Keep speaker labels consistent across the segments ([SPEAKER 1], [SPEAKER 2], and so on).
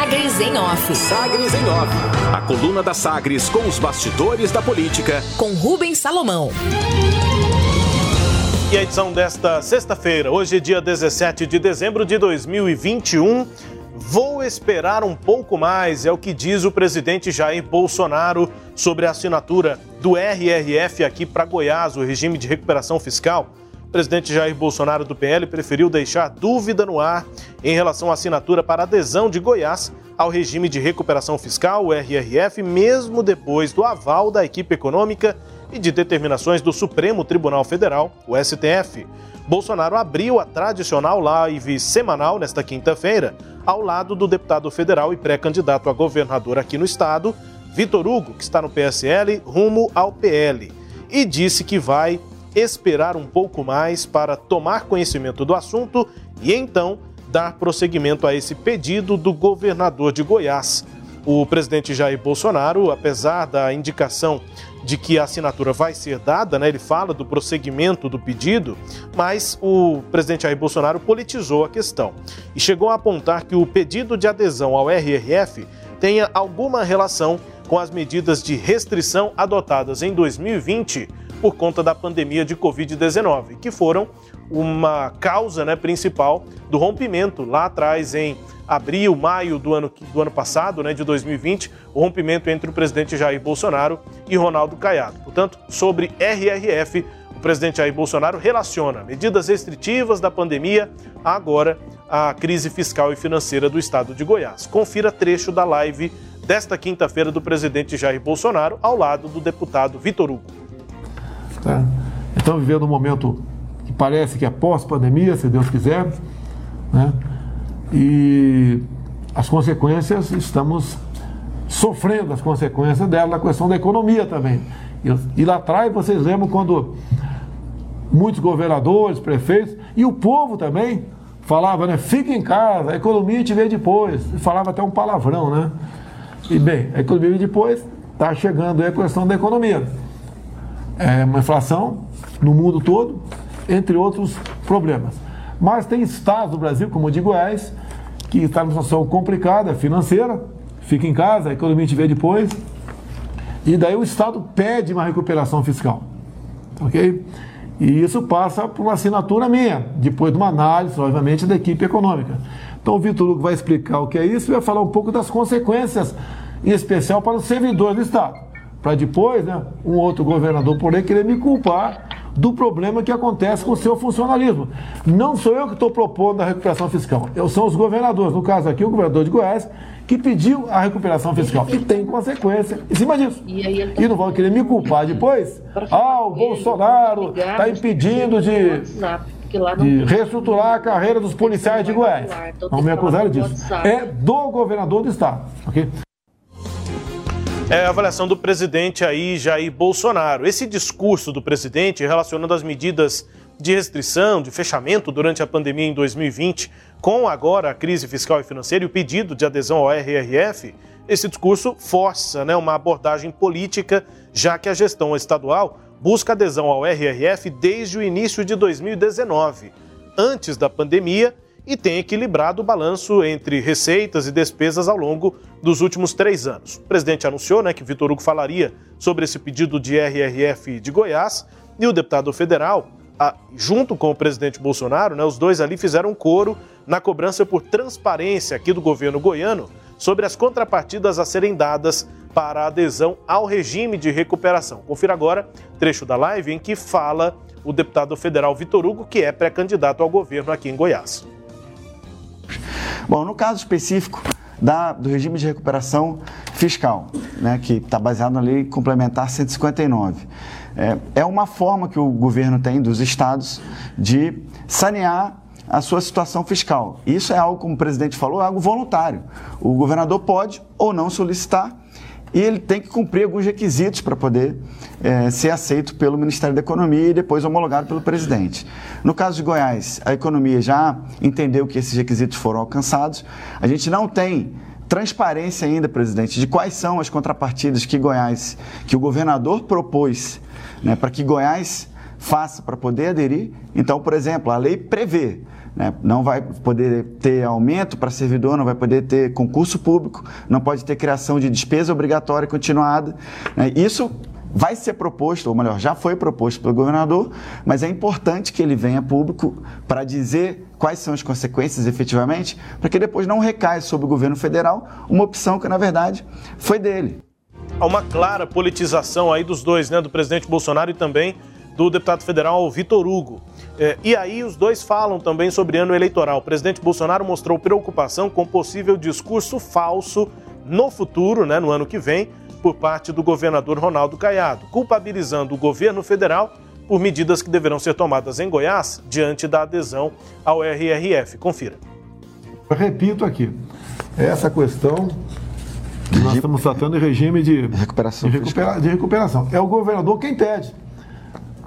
[SPEAKER 1] Sagres em Off.
[SPEAKER 2] Sagres em Off. A coluna da Sagres com os bastidores da política.
[SPEAKER 1] Com Rubens Salomão.
[SPEAKER 3] E a edição desta sexta-feira, hoje é dia 17 de dezembro de 2021. Vou esperar um pouco mais, é o que diz o presidente Jair Bolsonaro sobre a assinatura do RRF aqui para Goiás, o regime de recuperação fiscal. O presidente Jair Bolsonaro do PL preferiu deixar dúvida no ar em relação à assinatura para adesão de Goiás ao regime de recuperação fiscal, o RRF, mesmo depois do aval da equipe econômica e de determinações do Supremo Tribunal Federal, o STF. Bolsonaro abriu a tradicional live semanal nesta quinta-feira, ao lado do deputado federal e pré-candidato a governador aqui no estado, Vitor Hugo, que está no PSL, rumo ao PL, e disse que vai esperar um pouco mais para tomar conhecimento do assunto e então dar prosseguimento a esse pedido do governador de Goiás. O presidente Jair Bolsonaro, apesar da indicação de que a assinatura vai ser dada, né, ele fala do prosseguimento do pedido, mas o presidente Jair Bolsonaro politizou a questão e chegou a apontar que o pedido de adesão ao RRF tenha alguma relação com as medidas de restrição adotadas em 2020 por conta da pandemia de Covid-19, que foram uma causa né, principal do rompimento lá atrás, em abril, maio do ano, do ano passado, né, de 2020, o rompimento entre o presidente Jair Bolsonaro e Ronaldo Caiado. Portanto, sobre RRF, o presidente Jair Bolsonaro relaciona medidas restritivas da pandemia agora à crise fiscal e financeira do estado de Goiás. Confira trecho da live desta quinta-feira do presidente Jair Bolsonaro ao lado do deputado Vitor Hugo.
[SPEAKER 4] Tá? Estamos vivendo um momento que parece que é pós-pandemia, se Deus quiser, né? e as consequências, estamos sofrendo as consequências dela na questão da economia também. E, lá atrás, vocês lembram quando muitos governadores, prefeitos e o povo também falava, né? Fica em casa, a economia te vê depois. Falava até um palavrão, né? E bem, a economia depois está chegando aí a questão da economia é, uma inflação no mundo todo, entre outros problemas. Mas tem estados do Brasil, como o de Goiás, que está numa situação complicada financeira, fica em casa, a economia te vê depois, e daí o Estado pede uma recuperação fiscal. Ok? E isso passa por uma assinatura minha, depois de uma análise, obviamente, da equipe econômica. Então o Vitor Hugo vai explicar o que é isso e vai falar um pouco das consequências, em especial para os servidores do Estado para depois, né, um outro governador por aí querer me culpar do problema que acontece com o seu funcionalismo. Não sou eu que estou propondo a recuperação fiscal, eu são os governadores, no caso aqui o governador de Goiás, que pediu a recuperação fiscal e tem consequência em cima disso. E, tá não vão querer me culpar depois. Ah, o Bolsonaro está impedindo de de reestruturar a carreira dos policiais de Goiás. Não me acusaram disso. É do governador do estado. Okay?
[SPEAKER 3] É a avaliação do presidente aí, Jair Bolsonaro. Esse discurso do presidente relacionando as medidas de restrição, de fechamento durante a pandemia em 2020, com agora a crise fiscal e financeira e o pedido de adesão ao RRF, esse discurso força né, uma abordagem política, já que a gestão estadual busca adesão ao RRF desde o início de 2019, antes da pandemia e tem equilibrado o balanço entre receitas e despesas ao longo dos últimos três anos. O presidente anunciou né, que Vitor Hugo falaria sobre esse pedido de RRF de Goiás e o deputado federal, a, junto com o presidente Bolsonaro, né, os dois ali fizeram coro na cobrança por transparência aqui do governo goiano sobre as contrapartidas a serem dadas para a adesão ao regime de recuperação. Confira agora trecho da live em que fala o deputado federal Vitor Hugo, que é pré-candidato ao governo aqui em Goiás.
[SPEAKER 5] Bom, no caso específico da, do regime de recuperação fiscal, né, que está baseado na Lei Complementar 159, é, é uma forma que o governo tem dos estados de sanear a sua situação fiscal. Isso é algo, como o presidente falou, é algo voluntário. O governador pode ou não solicitar e ele tem que cumprir alguns requisitos para poder é, ser aceito pelo Ministério da Economia e depois homologado pelo presidente. No caso de Goiás, a economia já entendeu que esses requisitos foram alcançados. A gente não tem transparência ainda, presidente, de quais são as contrapartidas que Goiás, que o governador propôs né, para que Goiás faça para poder aderir. Então, por exemplo, a lei prevê né? não vai poder ter aumento para servidor, não vai poder ter concurso público, não pode ter criação de despesa obrigatória continuada. Né? Isso vai ser proposto, ou melhor, já foi proposto pelo governador, mas é importante que ele venha público para dizer quais são as consequências efetivamente, para que depois não recaia sobre o governo federal uma opção que, na verdade, foi dele.
[SPEAKER 3] Há uma clara politização aí dos dois, né, do presidente Bolsonaro e também do deputado federal Vitor Hugo. É, e aí os dois falam também sobre ano eleitoral. O presidente Bolsonaro mostrou preocupação com possível discurso falso no futuro, né, no ano que vem, por parte do governador Ronaldo Caiado, culpabilizando o governo federal por medidas que deverão ser tomadas em Goiás diante da adesão ao RRF. Confira.
[SPEAKER 4] Eu repito aqui, essa questão nós estamos tratando de regime de
[SPEAKER 5] recuperação.
[SPEAKER 4] De, recupera, de recuperação. É o governador quem pede.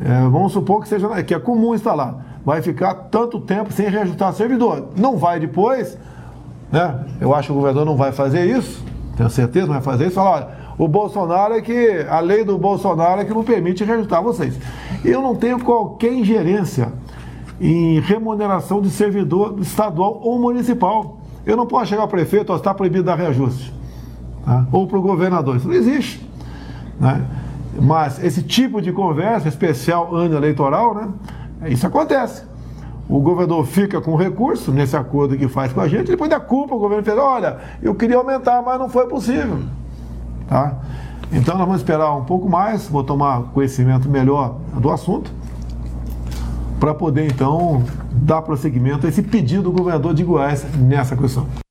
[SPEAKER 4] É, vamos supor que seja que é comum instalar. Vai ficar tanto tempo sem reajustar servidor. Não vai depois, né? Eu acho que o governador não vai fazer isso, tenho certeza, não vai fazer isso. Fala, olha, o Bolsonaro é que. A lei do Bolsonaro é que não permite reajustar vocês. Eu não tenho qualquer ingerência em remuneração de servidor estadual ou municipal. Eu não posso chegar ao prefeito, ó, está proibido dar reajuste. Tá? Ou para o governador. Isso não existe. Né? Mas esse tipo de conversa, especial ano eleitoral, né? Isso acontece. O governador fica com recurso nesse acordo que faz com a gente, depois dá culpa ao governo federal, olha, eu queria aumentar, mas não foi possível. Tá? Então nós vamos esperar um pouco mais, vou tomar conhecimento melhor do assunto, para poder então dar prosseguimento a esse pedido do governador de Goiás nessa questão.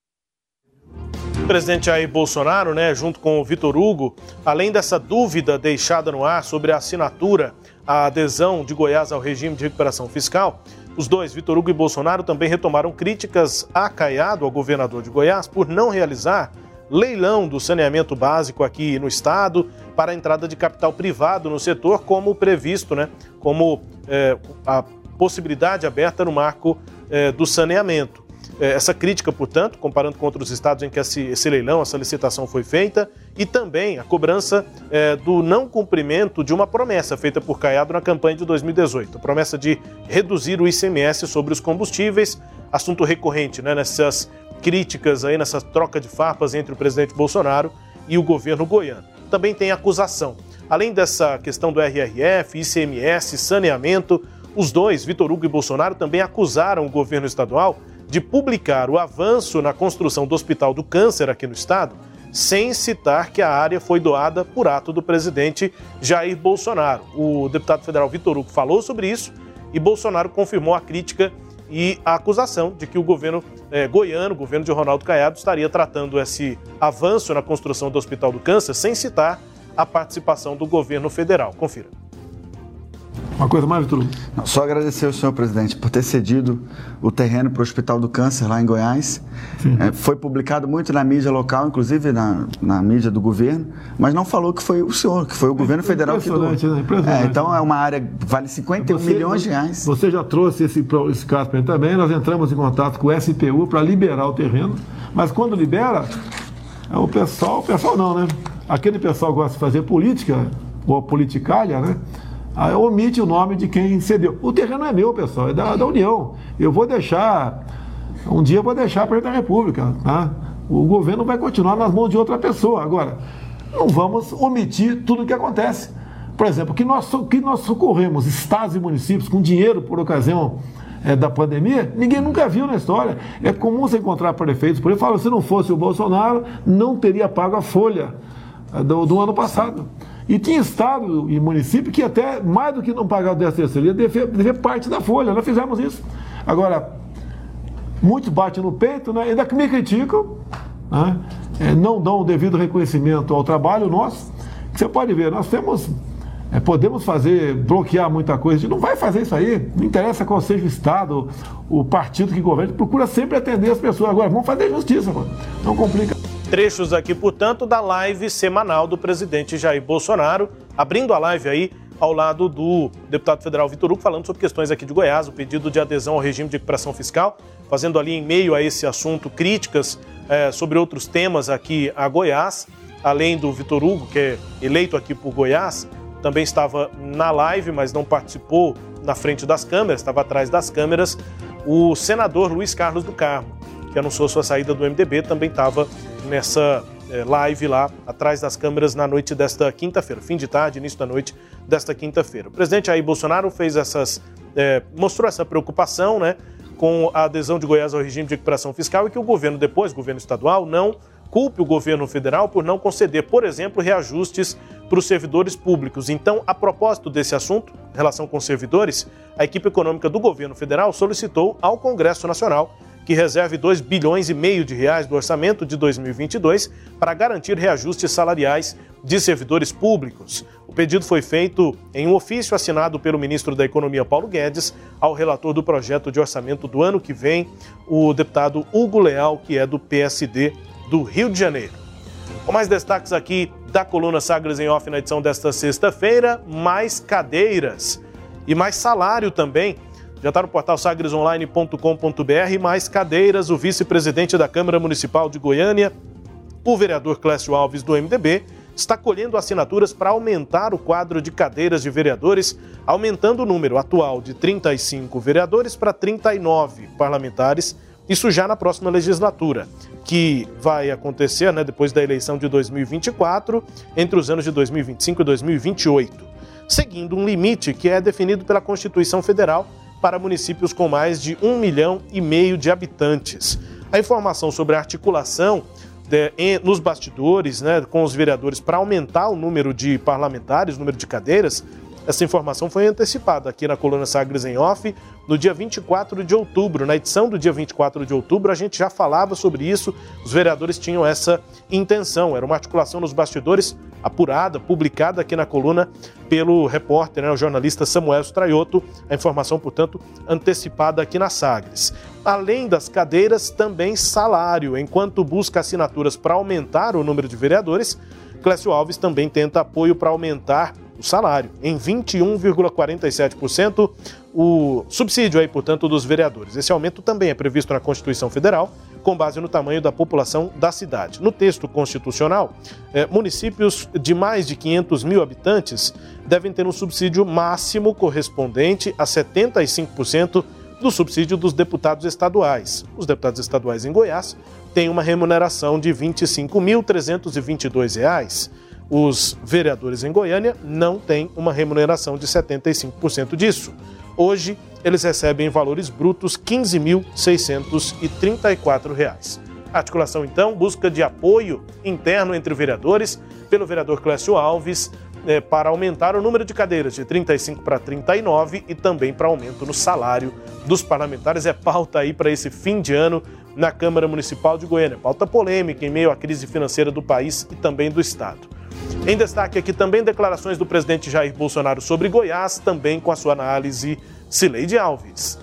[SPEAKER 3] O presidente Jair Bolsonaro, né, junto com o Vitor Hugo, além dessa dúvida deixada no ar sobre a assinatura, a adesão de Goiás ao regime de recuperação fiscal, os dois, Vitor Hugo e Bolsonaro, também retomaram críticas a Caiado, ao governador de Goiás, por não realizar leilão do saneamento básico aqui no estado para a entrada de capital privado no setor, como previsto, né, como é, a possibilidade aberta no marco é, do saneamento. É, essa crítica, portanto, comparando com outros estados em que esse, leilão, essa licitação foi feita, e também a cobrança é, do não cumprimento de uma promessa feita por Caiado na campanha de 2018, a promessa de reduzir o ICMS sobre os combustíveis, assunto recorrente né, nessas críticas aí, nessa troca de farpas entre o presidente Bolsonaro e o governo goiano. Também tem acusação. Além dessa questão do RRF, ICMS, saneamento, os dois, Vitor Hugo e Bolsonaro, também acusaram o governo estadual de publicar o avanço na construção do Hospital do Câncer aqui no estado, sem citar que a área foi doada por ato do presidente Jair Bolsonaro. O deputado federal Vitor Hugo falou sobre isso e Bolsonaro confirmou a crítica e a acusação de que o governo eh, goiano, o governo de Ronaldo Caiado, estaria tratando esse avanço na construção do Hospital do Câncer sem citar a participação do governo federal. Confira.
[SPEAKER 4] Uma coisa mais, Vitor?
[SPEAKER 5] Só agradecer ao senhor presidente por ter cedido o terreno para o Hospital do Câncer lá em Goiás. É, foi publicado muito na mídia local, inclusive na, na mídia do governo, mas não falou que foi o senhor, que foi o governo federal que doou. Né? É, então é uma área vale 51 você, milhões de reais.
[SPEAKER 4] Você já trouxe esse, esse caso para mim também. Nós entramos em contato com o SPU para liberar o terreno, mas quando libera, é o pessoal, o pessoal não, né? Aquele pessoal gosta de fazer política, ou a politicalha, né? Aí omite o nome de quem cedeu. O terreno é meu, pessoal, é da, da União. Eu vou deixar, um dia eu vou deixar para a República. Tá? O governo vai continuar nas mãos de outra pessoa. Agora, não vamos omitir tudo o que acontece. Por exemplo, que nós, que nós socorremos estados e municípios com dinheiro por ocasião é, da pandemia, ninguém nunca viu na história. É comum você encontrar prefeitos por aí falam, se não fosse o Bolsonaro, não teria pago a folha é, do, do ano passado. E tinha estado e município que até, mais do que não pagar o 13 terceiro, ia dever, dever parte da folha. Nós fizemos isso. Agora, muitos batem no peito, né? ainda que me criticam, né? é, não dão o devido reconhecimento ao trabalho nosso. Você pode ver, nós temos, é, podemos fazer, bloquear muita coisa, a gente não vai fazer isso aí, não interessa qual seja o Estado, o partido que governa, procura sempre atender as pessoas. Agora, vamos fazer justiça, mano. não complica.
[SPEAKER 3] Trechos aqui, portanto, da live semanal do presidente Jair Bolsonaro, abrindo a live aí ao lado do deputado federal Vitor Hugo, falando sobre questões aqui de Goiás, o pedido de adesão ao regime de recuperação fiscal, fazendo ali em meio a esse assunto críticas é, sobre outros temas aqui a Goiás, além do Vitor Hugo, que é eleito aqui por Goiás, também estava na live, mas não participou na frente das câmeras, estava atrás das câmeras. o senador Luiz Carlos do Carmo, que anunciou sua saída do MDB, também estava nessa é, live lá atrás das câmeras na noite desta quinta-feira, fim de tarde, início da noite desta quinta-feira. O presidente Jair Bolsonaro fez essas, é, mostrou essa preocupação, né, com a adesão de Goiás ao regime de recuperação fiscal e que o governo depois, governo estadual, não culpe o governo federal por não conceder, por exemplo, reajustes para os servidores públicos. Então, a propósito desse assunto, relação com os servidores, a equipe econômica do governo federal solicitou ao Congresso Nacional que reserve 2 bilhões e meio de reais do orçamento de 2022 para garantir reajustes salariais de servidores públicos. O pedido foi feito em um ofício assinado pelo ministro da Economia Paulo Guedes ao relator do projeto de orçamento do ano que vem, o deputado Hugo Leal, que é do PSD do Rio de Janeiro. Com mais destaques aqui da coluna Sagres em Off na edição desta sexta-feira, mais cadeiras e mais salário também. Já está no portal sagresonline.com.br, mais cadeiras. O vice-presidente da Câmara Municipal de Goiânia, o vereador Clécio Alves do MDB, está colhendo assinaturas para aumentar o quadro de cadeiras de vereadores, aumentando o número atual de 35 vereadores para 39 parlamentares, isso já na próxima legislatura que vai acontecer né, depois da eleição de 2024, entre os anos de 2025 e 2028, seguindo um limite que é definido pela Constituição Federal para municípios com mais de um milhão e meio de habitantes. A informação sobre a articulação nos bastidores né, com os vereadores para aumentar o número de parlamentares, o número de cadeiras, essa informação foi antecipada aqui na coluna Sagres em Off no dia 24 de outubro. Na edição do dia 24 de outubro, a gente já falava sobre isso, os vereadores tinham essa intenção. Era uma articulação nos bastidores apurada, publicada aqui na coluna pelo repórter, né, o jornalista Samuel Straioto. A informação, portanto, antecipada aqui na Sagres. Além das cadeiras, também salário. Enquanto busca assinaturas para aumentar o número de vereadores, Clécio Alves também tenta apoio para aumentar o salário em 21,47% o subsídio aí, portanto, dos vereadores. Esse aumento também é previsto na Constituição Federal, com base no tamanho da população da cidade. No texto constitucional, eh, municípios de mais de 500 mil habitantes devem ter um subsídio máximo correspondente a 75% do subsídio dos deputados estaduais. Os deputados estaduais em Goiás têm uma remuneração de R$ 25.322 os vereadores em Goiânia não têm uma remuneração de 75% disso. Hoje, eles recebem valores brutos R$ 15.634. A articulação, então, busca de apoio interno entre vereadores, pelo vereador Clécio Alves, é, para aumentar o número de cadeiras de 35 para 39 e também para aumento no salário dos parlamentares. É pauta aí para esse fim de ano na Câmara Municipal de Goiânia. Pauta polêmica em meio à crise financeira do país e também do Estado. Em destaque aqui também declarações do presidente Jair Bolsonaro sobre Goiás, também com a sua análise, Cileide Alves.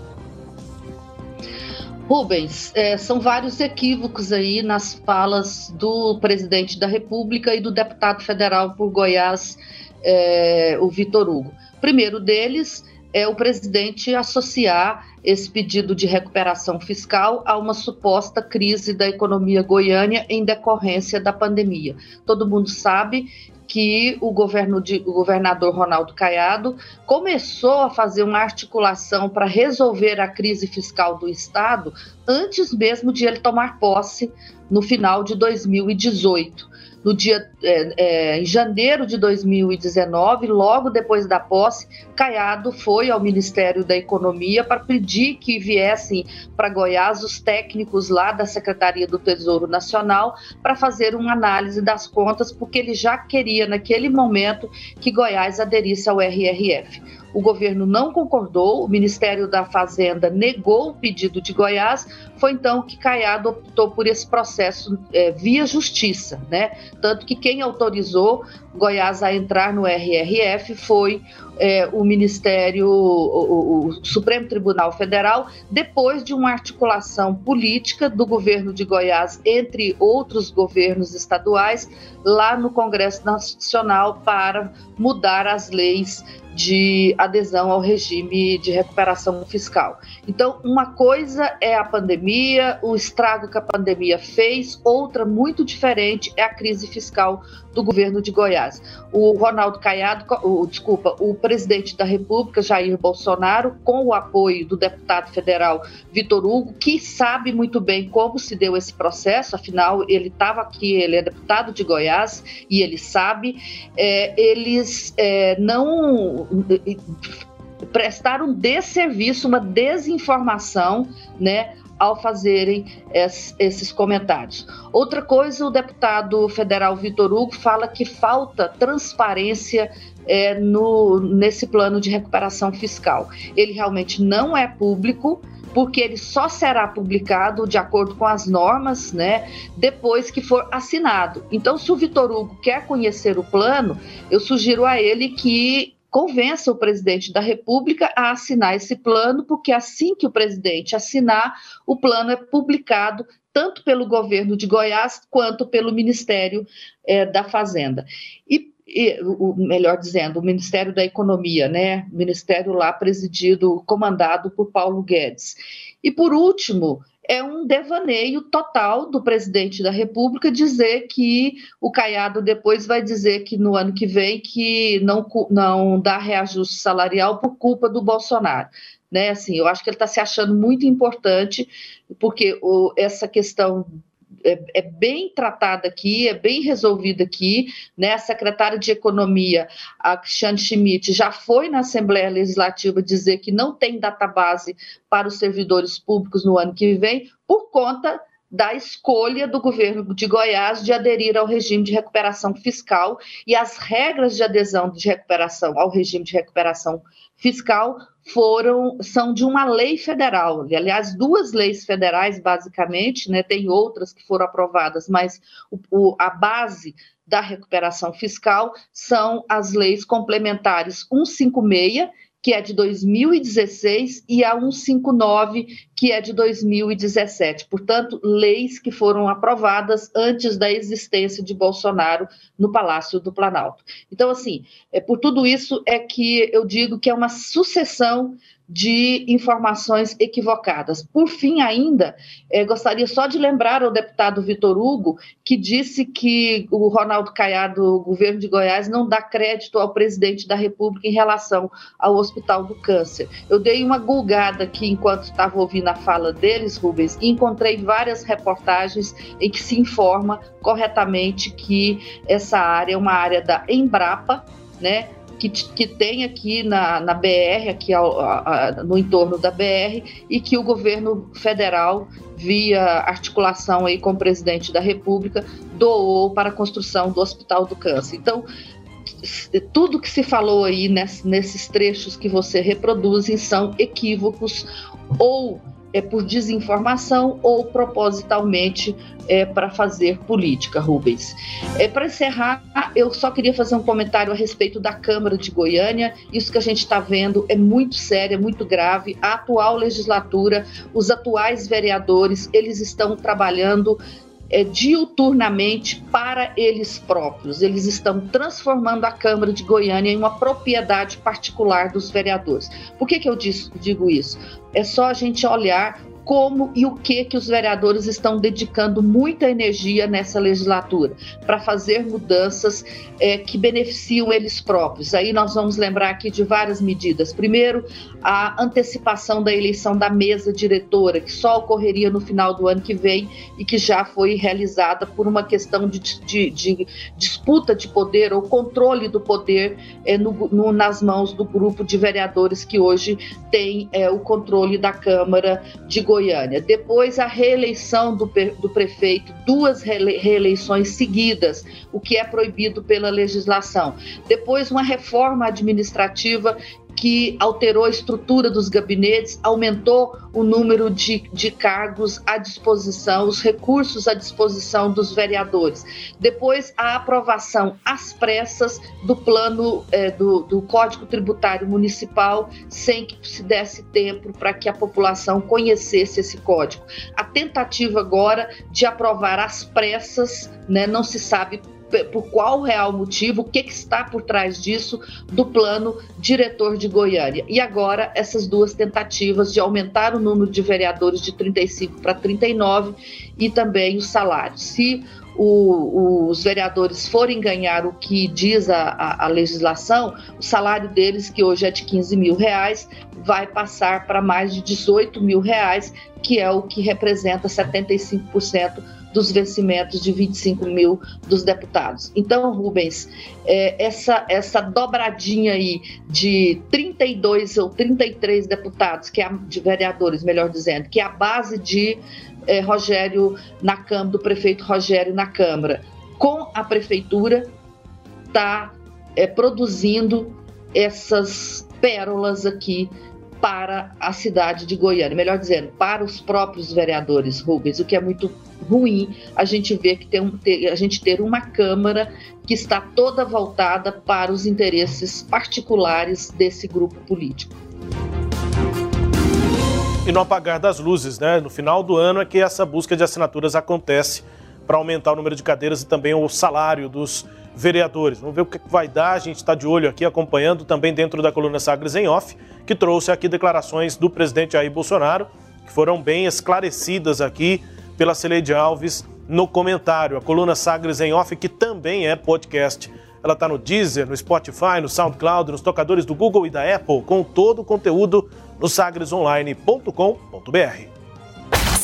[SPEAKER 6] Rubens, é, são vários equívocos aí nas falas do presidente da República e do deputado federal por Goiás, é, o Vitor Hugo. Primeiro deles é o presidente associar esse pedido de recuperação fiscal a uma suposta crise da economia goiânia em decorrência da pandemia. Todo mundo sabe que o, governo de, o governador Ronaldo Caiado começou a fazer uma articulação para resolver a crise fiscal do Estado antes mesmo de ele tomar posse no final de 2018 no dia é, é, em janeiro de 2019, logo depois da posse, Caiado foi ao Ministério da Economia para pedir que viessem para Goiás os técnicos lá da Secretaria do Tesouro Nacional para fazer uma análise das contas, porque ele já queria naquele momento que Goiás aderisse ao RRF o governo não concordou, o Ministério da Fazenda negou o pedido de Goiás, foi então que Caiado optou por esse processo é, via justiça, né? Tanto que quem autorizou Goiás a entrar no RRF foi é, o Ministério, o, o, Supremo Tribunal Federal, depois de uma articulação política do governo de Goiás, entre outros governos estaduais, lá no Congresso Nacional para mudar as leis de adesão ao regime de recuperação fiscal. Então, uma coisa é a pandemia, o estrago que a pandemia fez, outra muito diferente é a crise fiscal do governo de Goiás. O Ronaldo Caiado, o, desculpa, o presidente da República, Jair Bolsonaro, com o apoio do deputado federal Vitor Hugo, que sabe muito bem como se deu esse processo, afinal, ele estava aqui, ele é deputado de Goiás e ele sabe, é, eles é, não prestaram desserviço, uma desinformação, né, ao fazerem esses comentários. Outra coisa, o deputado federal Vitor Hugo fala que falta transparência é, no, nesse plano de recuperação fiscal. Ele realmente não é público, porque ele só será publicado de acordo com as normas, né, depois que for assinado. Então, se o Vitor Hugo quer conhecer o plano, eu sugiro a ele que convença o presidente da República a assinar esse plano, porque assim que o presidente assinar, o plano é publicado tanto pelo governo de Goiás quanto pelo Ministério é, da Fazenda. E, e o, melhor dizendo, o Ministério da Economia, né? Ministério lá presidido, comandado por Paulo Guedes. E por último, é um devaneio total do presidente da República dizer que o Caiado depois vai dizer que no ano que vem que não, não dá reajuste salarial por culpa do Bolsonaro. Né, assim, eu acho que ele está se achando muito importante, porque o, essa questão é, é, bem tratada aqui, é bem resolvida aqui. Né? A secretária de Economia, a Cristiane Schmidt, já foi na Assembleia Legislativa dizer que não tem database para os servidores públicos no ano que vem, por conta da escolha do governo de Goiás de aderir ao regime de recuperação fiscal e as regras de adesão de recuperação ao regime de recuperação fiscal foram são de uma lei federal, aliás, duas leis federais basicamente, né? Tem outras que foram aprovadas, mas o, o, a base da recuperação fiscal são as leis complementares 156 que é de 2016, e a 159, que é de 2017. Portanto, leis que foram aprovadas antes da existência de Bolsonaro no Palácio do Planalto. Então, assim, é, por tudo isso é que eu digo que é uma sucessão de informações equivocadas. Por fim, ainda, eh, gostaria só de lembrar ao deputado Vitor Hugo, que disse que o Ronaldo Caiado, o governo de Goiás, não dá crédito ao presidente da República em relação ao Hospital do Câncer. Eu dei uma gulgada aqui enquanto estava ouvindo a fala deles, Rubens, e encontrei várias reportagens em que se informa corretamente que essa área é uma área da Embrapa, né? Que, que tem aqui na, na BR, aqui ao, a, no entorno da BR, e que o governo federal, via articulação aí com o presidente da República, doou para a construção do Hospital do Câncer. Então, tudo que se falou aí nesses trechos que você reproduzem são equívocos ou é por desinformação ou propositalmente é, para fazer política, Rubens. É, para encerrar, eu só queria fazer um comentário a respeito da Câmara de Goiânia. Isso que a gente está vendo é muito sério, é muito grave. A atual legislatura, os atuais vereadores, eles estão trabalhando é, diuturnamente para eles próprios. Eles estão transformando a Câmara de Goiânia em uma propriedade particular dos vereadores. Por que, que eu digo isso? É só a gente olhar como e o que que os vereadores estão dedicando muita energia nessa legislatura para fazer mudanças é, que beneficiam eles próprios. Aí nós vamos lembrar aqui de várias medidas. Primeiro, a antecipação da eleição da mesa diretora, que só ocorreria no final do ano que vem e que já foi realizada por uma questão de, de, de disputa de poder ou controle do poder é, no, no, nas mãos do grupo de vereadores que hoje tem é, o controle da Câmara de Goiás Goiânia. Depois, a reeleição do, do prefeito, duas reeleições seguidas, o que é proibido pela legislação. Depois, uma reforma administrativa que alterou a estrutura dos gabinetes, aumentou o número de, de cargos à disposição, os recursos à disposição dos vereadores. Depois, a aprovação às pressas do plano é, do, do Código Tributário Municipal, sem que se desse tempo para que a população conhecesse esse código. A tentativa agora de aprovar às pressas, né, não se sabe por qual real motivo, o que, que, está por trás disso do plano diretor de Goiânia. E agora, essas duas tentativas de aumentar o número de vereadores de 35 para 39 e também os salários. Se o, os vereadores forem ganhar o que diz a, a, a, legislação, o salário deles, que hoje é de 15 mil reais, vai passar para mais de 18 mil reais, que é o que representa 75% dos vencimentos de 25 mil dos deputados. Então, Rubens, é, essa, essa dobradinha aí de 32 ou 33 deputados, que é de vereadores, melhor dizendo, que é a base de é, Rogério na Câmara, do prefeito Rogério na Câmara, com a prefeitura, está é, produzindo essas pérolas aqui para a cidade de Goiânia, melhor dizendo, para os próprios vereadores Rubens, o que é muito ruim a gente ver que tem um, ter, a gente ter uma Câmara que está toda voltada para os interesses particulares desse grupo político.
[SPEAKER 3] E no apagar das luzes, né? No final do ano é que essa busca de assinaturas acontece para aumentar o número de cadeiras e também o salário dos vereadores. Vamos ver o que vai dar. A gente está de olho aqui, acompanhando também dentro da coluna Sagres em Off, que trouxe aqui declarações do presidente Jair Bolsonaro, que foram bem esclarecidas aqui pela Celeide Alves no comentário. A coluna Sagres em Off, que também é podcast. Ela está no Deezer, no Spotify, no SoundCloud, nos tocadores do Google e da Apple, com todo o conteúdo no sagresonline.com.br.